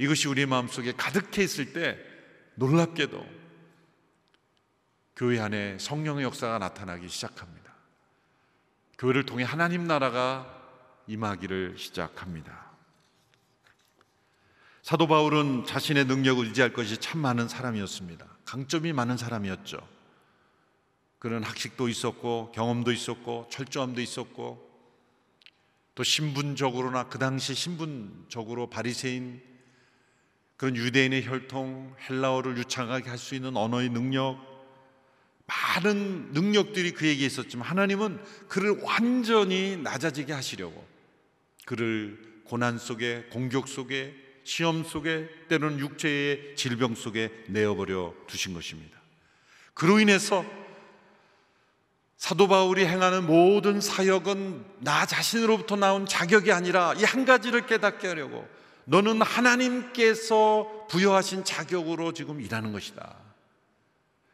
이것이 우리 마음속에 가득해 있을 때 놀랍게도 교회 안에 성령의 역사가 나타나기 시작합니다. 교회를 통해 하나님 나라가 임하기를 시작합니다. 사도 바울은 자신의 능력을 의지할 것이 참 많은 사람이었습니다. 강점이 많은 사람이었죠. 그런 학식도 있었고 경험도 있었고 철저함도 있었고 또 신분적으로나 그 당시 신분적으로 바리새인 그런 유대인의 혈통, 헬라어를 유창하게 할 수 있는 언어의 능력, 많은 능력들이 그에게 있었지만 하나님은 그를 완전히 낮아지게 하시려고 그를 고난 속에 공격 속에 시험 속에 때로는 육체의 질병 속에 내어버려 두신 것입니다. 그로 인해서 사도 바울이 행하는 모든 사역은 나 자신으로부터 나온 자격이 아니라 이 한 가지를 깨닫게 하려고 너는 하나님께서 부여하신 자격으로 지금 일하는 것이다.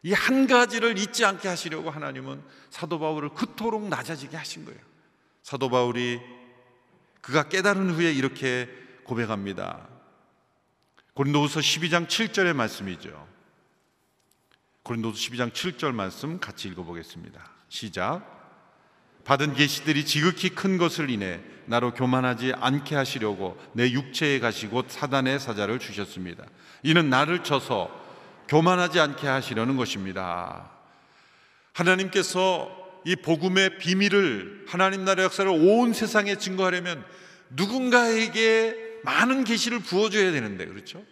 이 한 가지를 잊지 않게 하시려고 하나님은 사도 바울을 그토록 낮아지게 하신 거예요. 사도 바울이 그가 깨달은 후에 이렇게 고백합니다. 고린도후서 12장 7절의 말씀이죠. 고린도서 12장 7절 말씀 같이 읽어보겠습니다. 시작. 받은 계시들이 지극히 큰 것을 인해 나로 교만하지 않게 하시려고 내 육체에 가시고 사단의 사자를 주셨습니다. 이는 나를 쳐서 교만하지 않게 하시려는 것입니다. 하나님께서 이 복음의 비밀을 하나님 나라의 역사를 온 세상에 증거하려면 누군가에게 많은 계시를 부어줘야 되는데 그렇죠?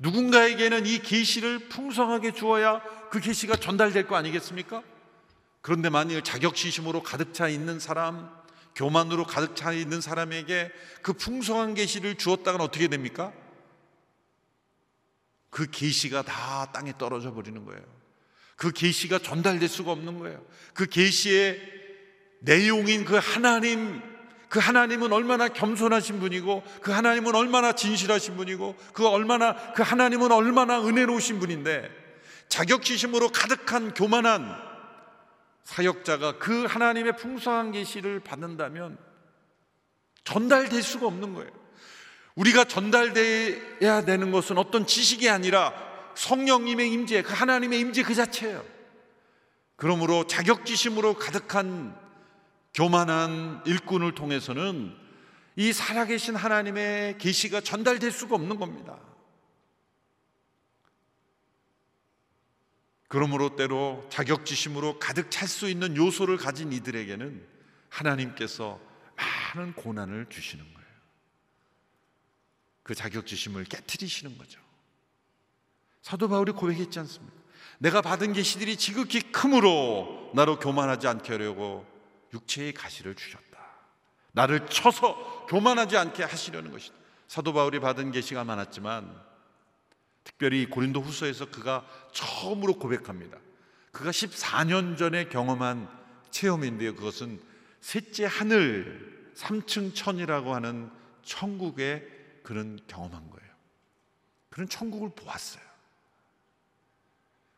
누군가에게는 이 계시를 풍성하게 주어야 그 계시가 전달될 거 아니겠습니까? 그런데 만일 자격지심으로 가득 차 있는 사람, 교만으로 가득 차 있는 사람에게 그 풍성한 계시를 주었다간 어떻게 됩니까? 그 계시가 다 땅에 떨어져 버리는 거예요. 그 계시가 전달될 수가 없는 거예요. 그 계시의 내용인 그 하나님 그 하나님은 얼마나 겸손하신 분이고 그 하나님은 얼마나 진실하신 분이고 그 얼마나 그 하나님은 얼마나 은혜로우신 분인데 자격지심으로 가득한 교만한 사역자가 그 하나님의 풍성한 계시를 받는다면 전달될 수가 없는 거예요. 우리가 전달돼야 되는 것은 어떤 지식이 아니라 성령님의 임재, 그 하나님의 임재 그 자체예요. 그러므로 자격지심으로 가득한 교만한 일꾼을 통해서는 이 살아계신 하나님의 계시가 전달될 수가 없는 겁니다. 그러므로 때로 자격지심으로 가득 찰 수 있는 요소를 가진 이들에게는 하나님께서 많은 고난을 주시는 거예요. 그 자격지심을 깨뜨리시는 거죠. 사도 바울이 고백했지 않습니까? 내가 받은 계시들이 지극히 크므로 나로 교만하지 않게 하려고 육체의 가시를 주셨다. 나를 쳐서 교만하지 않게 하시려는 것이다. 사도 바울이 받은 계시가 많았지만 특별히 고린도 후서에서 그가 처음으로 고백합니다. 그가 14년 전에 경험한 체험인데요. 그것은 셋째 하늘 3층 천이라고 하는 천국의 그런 경험한 거예요. 그런 천국을 보았어요.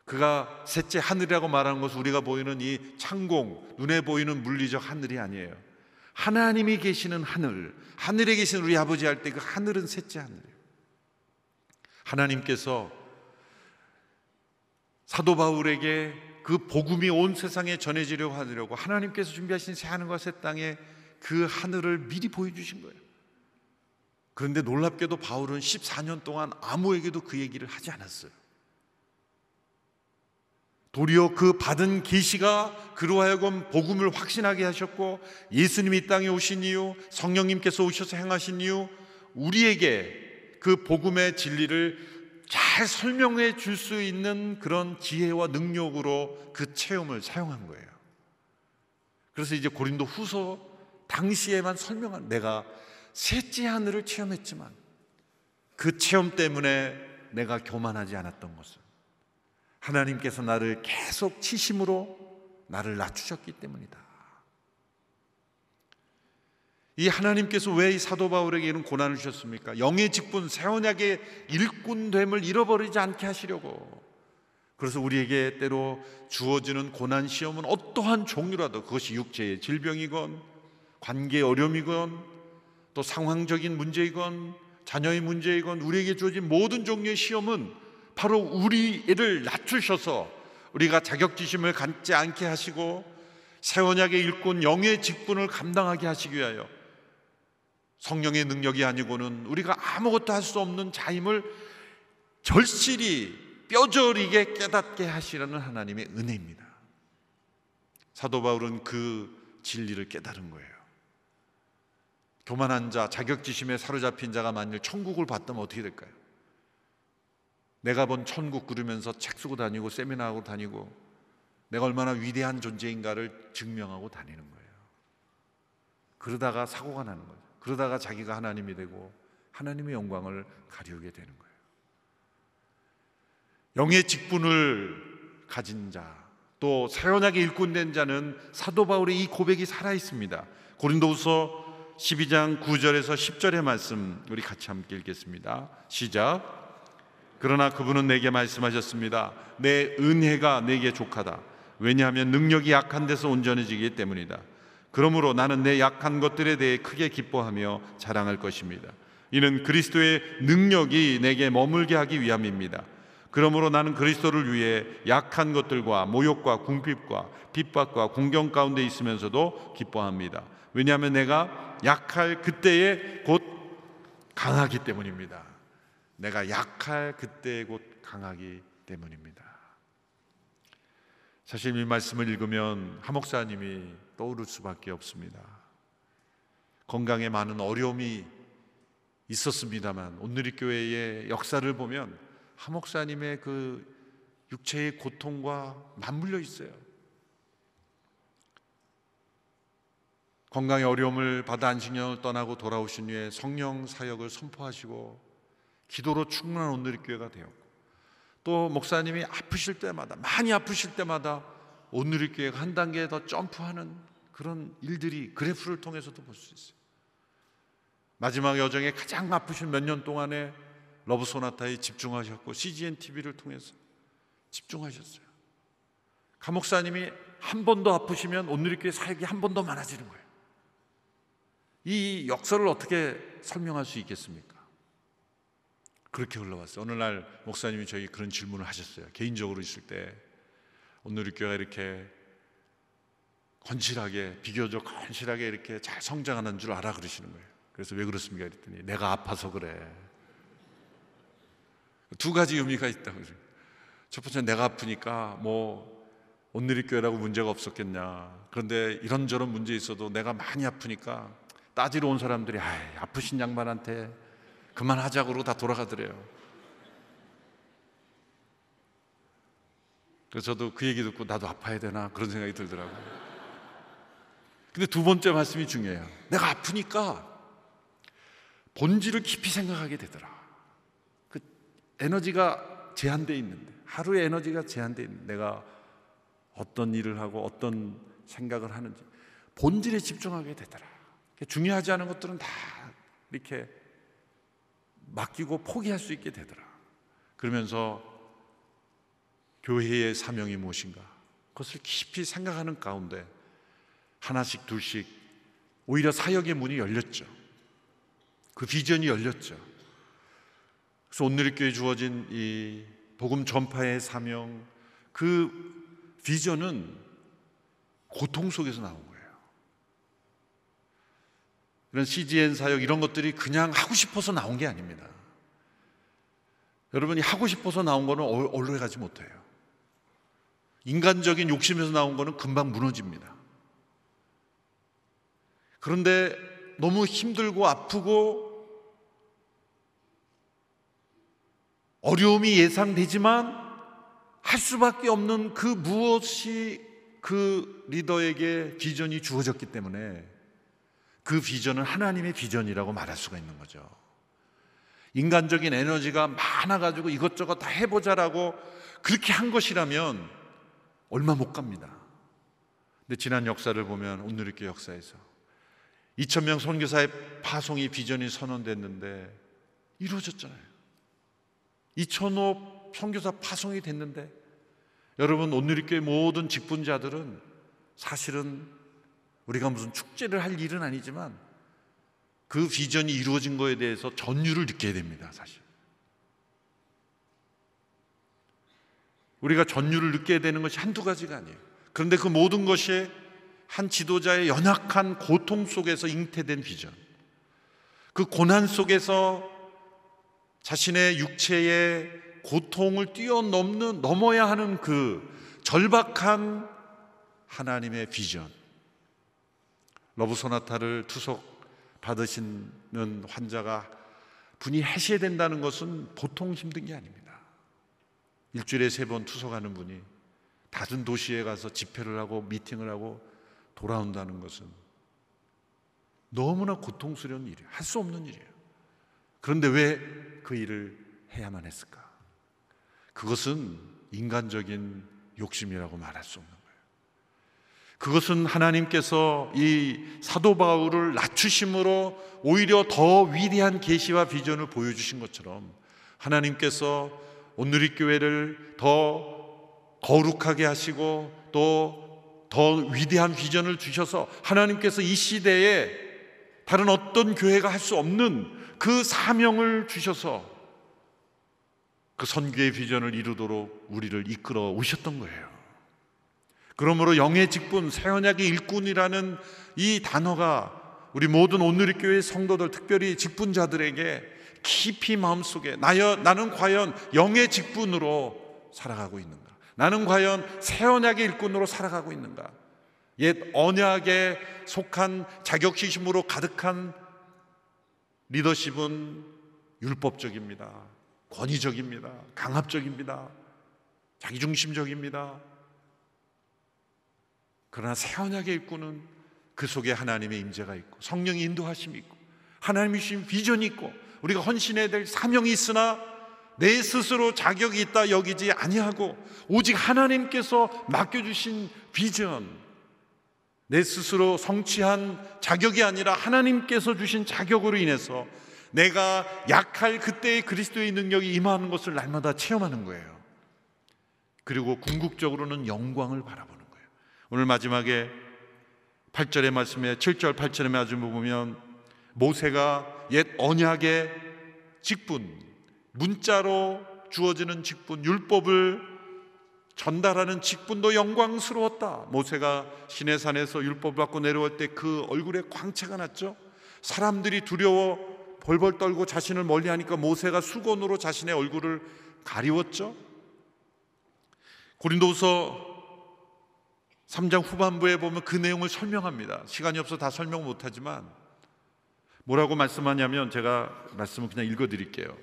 그가 셋째 하늘이라고 말하는 것은 우리가 보이는 이 창공, 눈에 보이는 물리적 하늘이 아니에요. 하나님이 계시는 하늘, 하늘에 계신 우리 아버지 할 때 그 하늘은 셋째 하늘이에요. 하나님께서 사도 바울에게 그 복음이 온 세상에 전해지려고 하려고 하나님께서 준비하신 새 하늘 과 새 땅에 그 하늘을 미리 보여주신 거예요. 그런데 놀랍게도 바울은 14년 동안 아무에게도 그 얘기를 하지 않았어요. 도리어 그 받은 계시가 그로 하여금 복음을 확신하게 하셨고 예수님이 땅에 오신 이유, 성령님께서 오셔서 행하신 이유, 우리에게 그 복음의 진리를 잘 설명해 줄 수 있는 그런 지혜와 능력으로 그 체험을 사용한 거예요. 그래서 이제 고린도 후서 당시에만 설명한 내가 셋째 하늘을 체험했지만 그 체험 때문에 내가 교만하지 않았던 것을 하나님께서 나를 계속 치심으로 나를 낮추셨기 때문이다. 이 하나님께서 왜 이 사도 바울에게 이런 고난을 주셨습니까? 영의 직분, 새 언약의 일꾼됨을 잃어버리지 않게 하시려고. 그래서 우리에게 때로 주어지는 고난 시험은 어떠한 종류라도 그것이 육체의 질병이건 관계 어려움이건 또 상황적인 문제이건 자녀의 문제이건 우리에게 주어진 모든 종류의 시험은 바로 우리를 낮추셔서 우리가 자격지심을 갖지 않게 하시고 세원약의 일꾼 영의 직분을 감당하게 하시기 위하여 성령의 능력이 아니고는 우리가 아무것도 할 수 없는 자임을 절실히 뼈저리게 깨닫게 하시려는 하나님의 은혜입니다. 사도 바울은 그 진리를 깨달은 거예요. 교만한 자, 자격지심에 사로잡힌 자가 만일 천국을 봤다면 어떻게 될까요? 내가 본 천국 그러면서 책 쓰고 다니고 세미나 하고 다니고 내가 얼마나 위대한 존재인가를 증명하고 다니는 거예요. 그러다가 사고가 나는 거죠. 그러다가 자기가 하나님이 되고 하나님의 영광을 가리우게 되는 거예요. 영의 직분을 가진 자, 또 사연하게 일꾼된 자는 사도 바울의 이 고백이 살아 있습니다. 고린도후서 12장 9절에서 10절의 말씀 우리 같이 함께 읽겠습니다. 시작. 그러나 그분은 내게 말씀하셨습니다. 내 은혜가 내게 족하다. 왜냐하면 능력이 약한 데서 온전해지기 때문이다. 그러므로 나는 내 약한 것들에 대해 크게 기뻐하며 자랑할 것입니다. 이는 그리스도의 능력이 내게 머물게 하기 위함입니다. 그러므로 나는 그리스도를 위해 약한 것들과 모욕과 궁핍과 핍박과 공경 가운데 있으면서도 기뻐합니다. 왜냐하면 내가 약할 그때에 곧 강하기 때문입니다. 내가 약할 그때에 곧 강하기 때문입니다. 사실 이 말씀을 읽으면 하 목사님이 떠오를 수밖에 없습니다. 건강에 많은 어려움이 있었습니다만 오늘의 교회의 역사를 보면 하 목사님의 그 육체의 고통과 맞물려 있어요. 건강의 어려움을 받아 안식년을 떠나고 돌아오신 후에 성령 사역을 선포하시고 기도로 충만한 오늘의 교회가 되었고 또 목사님이 아프실 때마다 많이 아프실 때마다 오늘의 교회가 한 단계 더 점프하는 그런 일들이 그래프를 통해서도 볼 수 있어요. 마지막 여정에 가장 아프신 몇 년 동안에 Love Sonata에 집중하셨고 CGN TV를 통해서 집중하셨어요. 가 목사님이 한 번 더 아프시면 오늘의 교회 사역이 한 번 더 많아지는 거예요. 이 역사를 어떻게 설명할 수 있겠습니까? 그렇게 흘러왔어요. 어느 날 목사님이 저희 그런 질문을 하셨어요. 개인적으로 있을 때 오늘 교회가 이렇게 건실하게 비교적 건실하게 이렇게 잘 성장하는 줄 알아 그러시는 거예요. 그래서 왜 그렇습니까? 그랬더니 내가 아파서 그래. 두 가지 의미가 있다고 그래요. 첫 번째 내가 아프니까 뭐 온누리 교회라고 문제가 없었겠냐. 그런데 이런저런 문제 있어도 내가 많이 아프니까 따지러 온 사람들이 아프신 양반한테 그만하자고 그러고 다 돌아가더래요. 그래서 저도 그 얘기 듣고 나도 아파야 되나 그런 생각이 들더라고요. 근데 두 번째 말씀이 중요해요. 내가 아프니까 본질을 깊이 생각하게 되더라. 그 에너지가 제한되어 있는데 하루의 에너지가 제한되어 있는데 내가 어떤 일을 하고 어떤 생각을 하는지 본질에 집중하게 되더라. 중요하지 않은 것들은 다 이렇게 맡기고 포기할 수 있게 되더라. 그러면서 교회의 사명이 무엇인가? 그것을 깊이 생각하는 가운데 하나씩 둘씩 오히려 사역의 문이 열렸죠. 그 비전이 열렸죠. 그래서 오늘 교회 주어진 이 복음 전파의 사명 그 비전은 고통 속에서 나온 거예요. 이런 CGN 사역 이런 것들이 그냥 하고 싶어서 나온 게 아닙니다. 여러분이 하고 싶어서 나온 거는 오래 가지 못해요. 인간적인 욕심에서 나온 거는 금방 무너집니다. 그런데 너무 힘들고 아프고 어려움이 예상되지만 할 수밖에 없는 그 무엇이 그 리더에게 비전이 주어졌기 때문에 그 비전은 하나님의 비전이라고 말할 수가 있는 거죠. 인간적인 에너지가 많아가지고 이것저것 다 해보자라고 그렇게 한 것이라면 얼마 못 갑니다. 근데 지난 역사를 보면 이렇게 역사에서 2천명 선교사의 파송이 비전이 선언됐는데 이루어졌잖아요. 2천호 선교사 파송이 됐는데 여러분 오늘의 모든 직분자들은 사실은 우리가 무슨 축제를 할 일은 아니지만 그 비전이 이루어진 거에 대해서 전율을 느껴야 됩니다, 사실. 우리가 전율을 느껴야 되는 것이 한두 가지가 아니에요. 그런데 그 모든 것이 한 지도자의 연약한 고통 속에서 잉태된 비전. 그 고난 속에서 자신의 육체의 고통을 뛰어넘는 넘어야 하는 그 절박한 하나님의 비전. Love Sonata를 투석 받으시는 환자가 분이 해시해된다는 것은 보통 힘든 게 아닙니다. 일주일에 세 번 투석하는 분이 다른 도시에 가서 집회를 하고 미팅을 하고 돌아온다는 것은 너무나 고통스러운 일이에요. 할 수 없는 일이에요. 그런데 왜 그 일을 해야만 했을까? 그것은 인간적인 욕심이라고 말할 수 없는. 그것은 하나님께서 이 사도 바울을 낮추심으로 오히려 더 위대한 계시와 비전을 보여주신 것처럼 하나님께서 오늘의 교회를 더 거룩하게 하시고 또 더 위대한 비전을 주셔서 하나님께서 이 시대에 다른 어떤 교회가 할 수 없는 그 사명을 주셔서 그 선교의 비전을 이루도록 우리를 이끌어 오셨던 거예요. 그러므로 영의 직분, 새 언약의 일꾼이라는 이 단어가 우리 모든 오늘의 교회 성도들, 특별히 직분자들에게 깊이 마음속에 나여, 나는 과연 영의 직분으로 살아가고 있는가? 나는 과연 새 언약의 일꾼으로 살아가고 있는가? 옛 언약에 속한 자격지심으로 가득한 리더십은 율법적입니다. 권위적입니다. 강압적입니다. 자기중심적입니다. 그러나 새 언약의 일꾼은 그 속에 하나님의 임재가 있고 성령의 인도하심이 있고 하나님이 주신 비전이 있고 우리가 헌신해야 될 사명이 있으나 내 스스로 자격이 있다 여기지 아니하고 오직 하나님께서 맡겨주신 비전 내 스스로 성취한 자격이 아니라 하나님께서 주신 자격으로 인해서 내가 약할 그때의 그리스도의 능력이 임하는 것을 날마다 체험하는 거예요. 그리고 궁극적으로는 영광을 바라보는. 오늘 마지막에 8절의 말씀에 7절 8절의 말씀을 보면 모세가 옛 언약의 직분 문자로 주어지는 직분 율법을 전달하는 직분도 영광스러웠다. 모세가 시내산에서 율법을 받고 내려올 때 그 얼굴에 광채가 났죠. 사람들이 두려워 벌벌 떨고 자신을 멀리 하니까 모세가 수건으로 자신의 얼굴을 가리웠죠. 고린도서 3장 후반부에 보면 그 내용을 설명합니다. 시간이 없어 다 설명 못 하지만 뭐라고 말씀하냐면 제가 말씀을 그냥 읽어 드릴게요.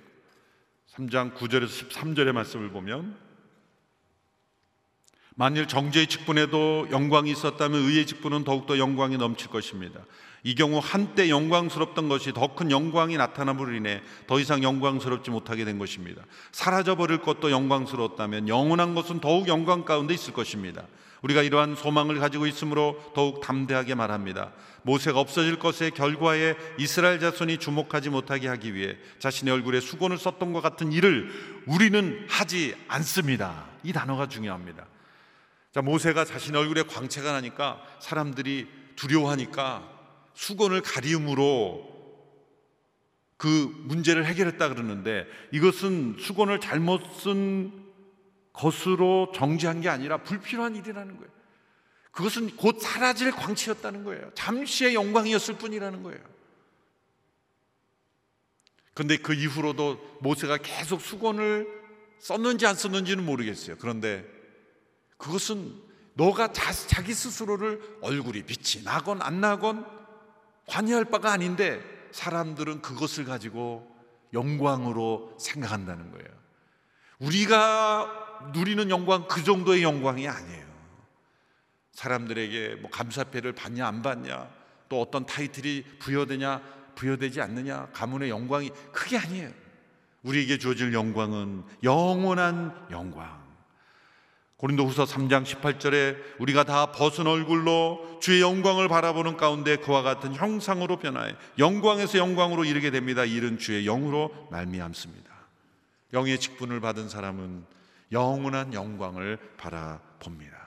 3장 9절에서 13절의 말씀을 보면 만일 정죄의 직분에도 영광이 있었다면 의의 직분은 더욱더 영광이 넘칠 것입니다. 이 경우 한때 영광스럽던 것이 더 큰 영광이 나타남으로 인해 더 이상 영광스럽지 못하게 된 것입니다. 사라져 버릴 것도 영광스러웠다면 영원한 것은 더욱 영광 가운데 있을 것입니다. 우리가 이러한 소망을 가지고 있으므로 더욱 담대하게 말합니다. 모세가 없어질 것의 결과에 이스라엘 자손이 주목하지 못하게 하기 위해 자신의 얼굴에 수건을 썼던 것 같은 일을 우리는 하지 않습니다. 이 단어가 중요합니다. 자, 모세가 자신의 얼굴에 광채가 나니까 사람들이 두려워하니까 수건을 가리움으로 그 문제를 해결했다 그러는데 이것은 수건을 잘못 쓴 것으로 정지한 게 아니라 불필요한 일이라는 거예요. 그것은 곧 사라질 광채였다는 거예요. 잠시의 영광이었을 뿐이라는 거예요. 그런데 그 이후로도 모세가 계속 수건을 썼는지 안 썼는지는 모르겠어요. 그런데 그것은 너가 자, 기 스스로를 얼굴이 빛이 나건 안 나건 관여할 바가 아닌데 사람들은 그것을 가지고 영광으로 생각한다는 거예요. 우리가 누리는 영광 그 정도의 영광이 아니에요. 사람들에게 뭐 감사패를 받냐 안 받냐 또 어떤 타이틀이 부여되냐 부여되지 않느냐 가문의 영광이 그게 아니에요. 우리에게 주어질 영광은 영원한 영광. 고린도후서 3장 18절에 우리가 다 벗은 얼굴로 주의 영광을 바라보는 가운데 그와 같은 형상으로 변하여 영광에서 영광으로 이르게 됩니다. 이른 주의 영으로 말미암습니다. 영의 직분을 받은 사람은 영원한 영광을 바라봅니다.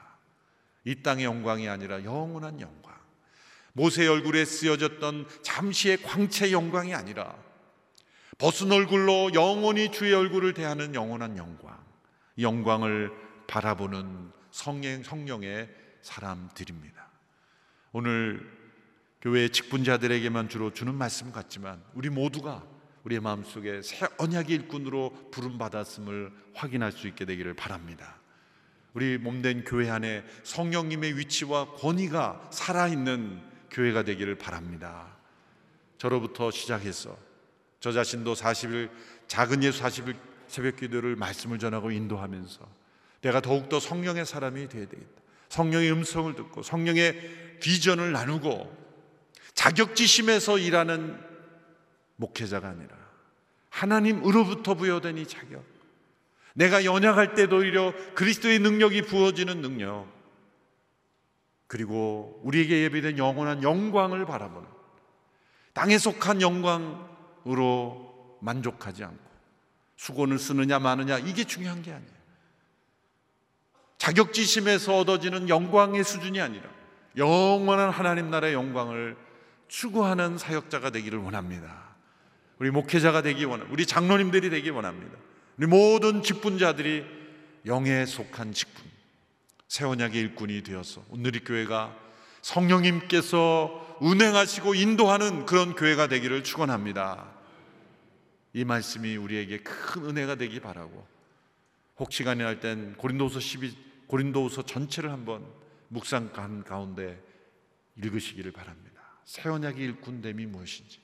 이 땅의 영광이 아니라 영원한 영광. 모세의 얼굴에 쓰여졌던 잠시의 광채 영광이 아니라 벗은 얼굴로 영원히 주의 얼굴을 대하는 영원한 영광, 영광을 바라보는 성령, 성령의 사람들입니다. 오늘 교회 직분자들에게만 주로 주는 말씀 같지만 우리 모두가 우리의 마음속에 새 언약의 일꾼으로 부름 받았음을 확인할 수 있게 되기를 바랍니다. 우리 몸된 교회 안에 성령님의 위치와 권위가 살아있는 교회가 되기를 바랍니다. 저로부터 시작해서 저 자신도 40일 작은 예수 40일 새벽 기도를 말씀을 전하고 인도하면서 내가 더욱더 성령의 사람이 되어야 되겠다. 성령의 음성을 듣고 성령의 비전을 나누고 자격지심에서 일하는 목회자가 아니라 하나님으로부터 부여된 이 자격. 내가 연약할 때도 오히려 그리스도의 능력이 부어지는 능력. 그리고 우리에게 예비된 영원한 영광을 바라보는 땅에 속한 영광 으로 만족하지 않고 수건을 쓰느냐 마느냐 이게 중요한 게 아니에요. 자격지심에서 얻어지는 영광의 수준이 아니라 영원한 하나님 나라의 영광을 추구하는 사역자가 되기를 원합니다. 우리 목회자가 되기 원합니다. 우리 장로님들이 되기 원합니다. 우리 모든 직분자들이 영에 속한 직분, 세원약의 일꾼이 되어서 오늘의 교회가 성령님께서 운행하시고 인도하는 그런 교회가 되기를 축원합니다. 이 말씀이 우리에게 큰 은혜가 되기 바라고 혹 시간이 날 땐 고린도서 12 고린도서 전체를 한번 묵상한 가운데 읽으시기를 바랍니다. 새 언약의 일꾼됨이 무엇인지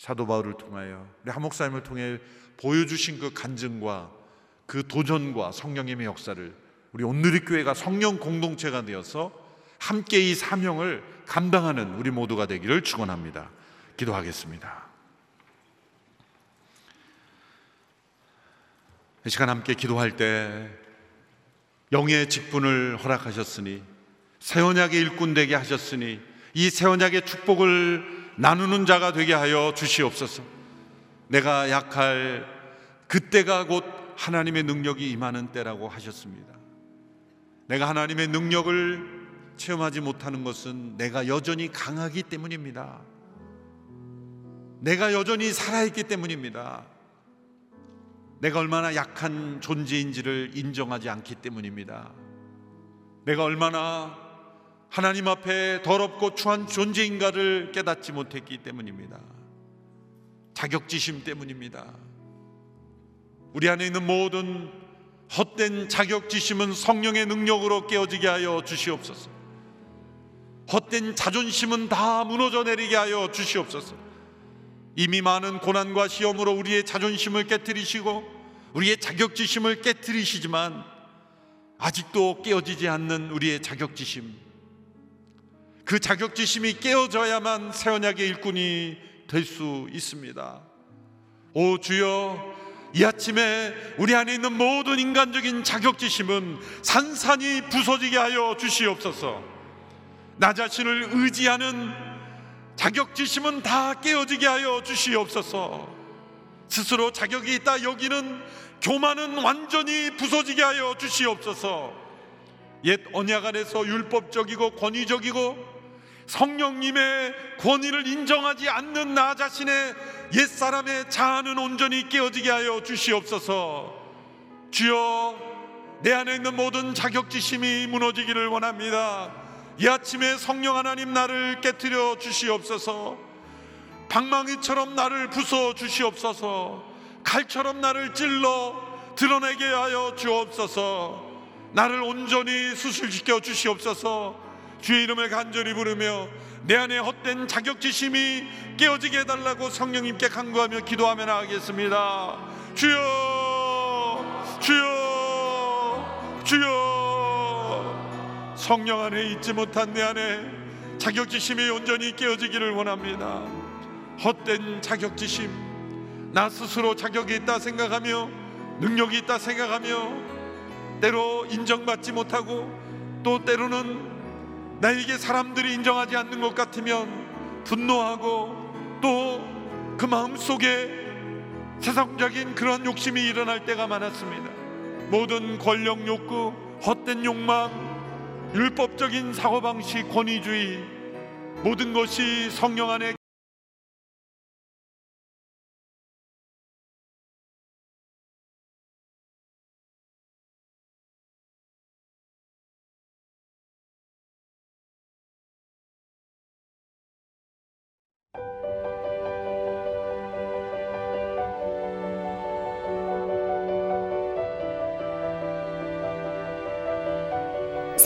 사도 바울을 통하여 우리 한 목사님을 통해 보여주신 그 간증과 그 도전과 성령님의 역사를 우리 온누리 교회가 성령 공동체가 되어서 함께 이 사명을 감당하는 우리 모두가 되기를 축원합니다. 기도하겠습니다. 이 시간 함께 기도할 때 영의 직분을 허락하셨으니 새 언약의 일꾼 되게 하셨으니 이 새 언약의 축복을 나누는 자가 되게 하여 주시옵소서. 내가 약할 그때가 곧 하나님의 능력이 임하는 때라고 하셨습니다. 내가 하나님의 능력을 체험하지 못하는 것은 내가 여전히 강하기 때문입니다. 내가 여전히 살아있기 때문입니다. 내가 얼마나 약한 존재인지를 인정하지 않기 때문입니다. 내가 얼마나 하나님 앞에 더럽고 추한 존재인가를 깨닫지 못했기 때문입니다. 자격지심 때문입니다. 우리 안에 있는 모든 헛된 자격지심은 성령의 능력으로 깨어지게 하여 주시옵소서. 헛된 자존심은 다 무너져 내리게 하여 주시옵소서. 이미 많은 고난과 시험으로 우리의 자존심을 깨뜨리시고 우리의 자격지심을 깨뜨리시지만 아직도 깨어지지 않는 우리의 자격지심 그 자격지심이 깨어져야만 새 언약의 일꾼이 될 수 있습니다. 오 주여 이 아침에 우리 안에 있는 모든 인간적인 자격지심은 산산이 부서지게 하여 주시옵소서. 나 자신을 의지하는 자격지심은 다 깨어지게 하여 주시옵소서. 스스로 자격이 있다 여기는 교만은 완전히 부서지게 하여 주시옵소서. 옛 언약 안에서 율법적이고 권위적이고 성령님의 권위를 인정하지 않는 나 자신의 옛 사람의 자아는 온전히 깨어지게 하여 주시옵소서. 주여 내 안에 있는 모든 자격지심이 무너지기를 원합니다. 이 아침에 성령 하나님 나를 깨뜨려 주시옵소서 방망이처럼 나를 부숴 주시옵소서 칼처럼 나를 찔러 드러내게 하여 주옵소서 나를 온전히 수술시켜 주시옵소서 주의 이름을 간절히 부르며 내 안에 헛된 자격지심이 깨어지게 해달라고 성령님께 간구하며 기도하며 나가겠습니다 주여 주여 주여 성령 안에 있지 못한 내 안에 자격지심이 온전히 깨어지기를 원합니다. 헛된 자격지심, 나 스스로 자격이 있다 생각하며 능력이 있다 생각하며 때로 인정받지 못하고 또 때로는 나에게 사람들이 인정하지 않는 것 같으면 분노하고 또 그 마음 속에 세상적인 그런 욕심이 일어날 때가 많았습니다. 모든 권력 욕구, 헛된 욕망, 율법적인 사고방식, 권위주의 모든 것이 성령 안에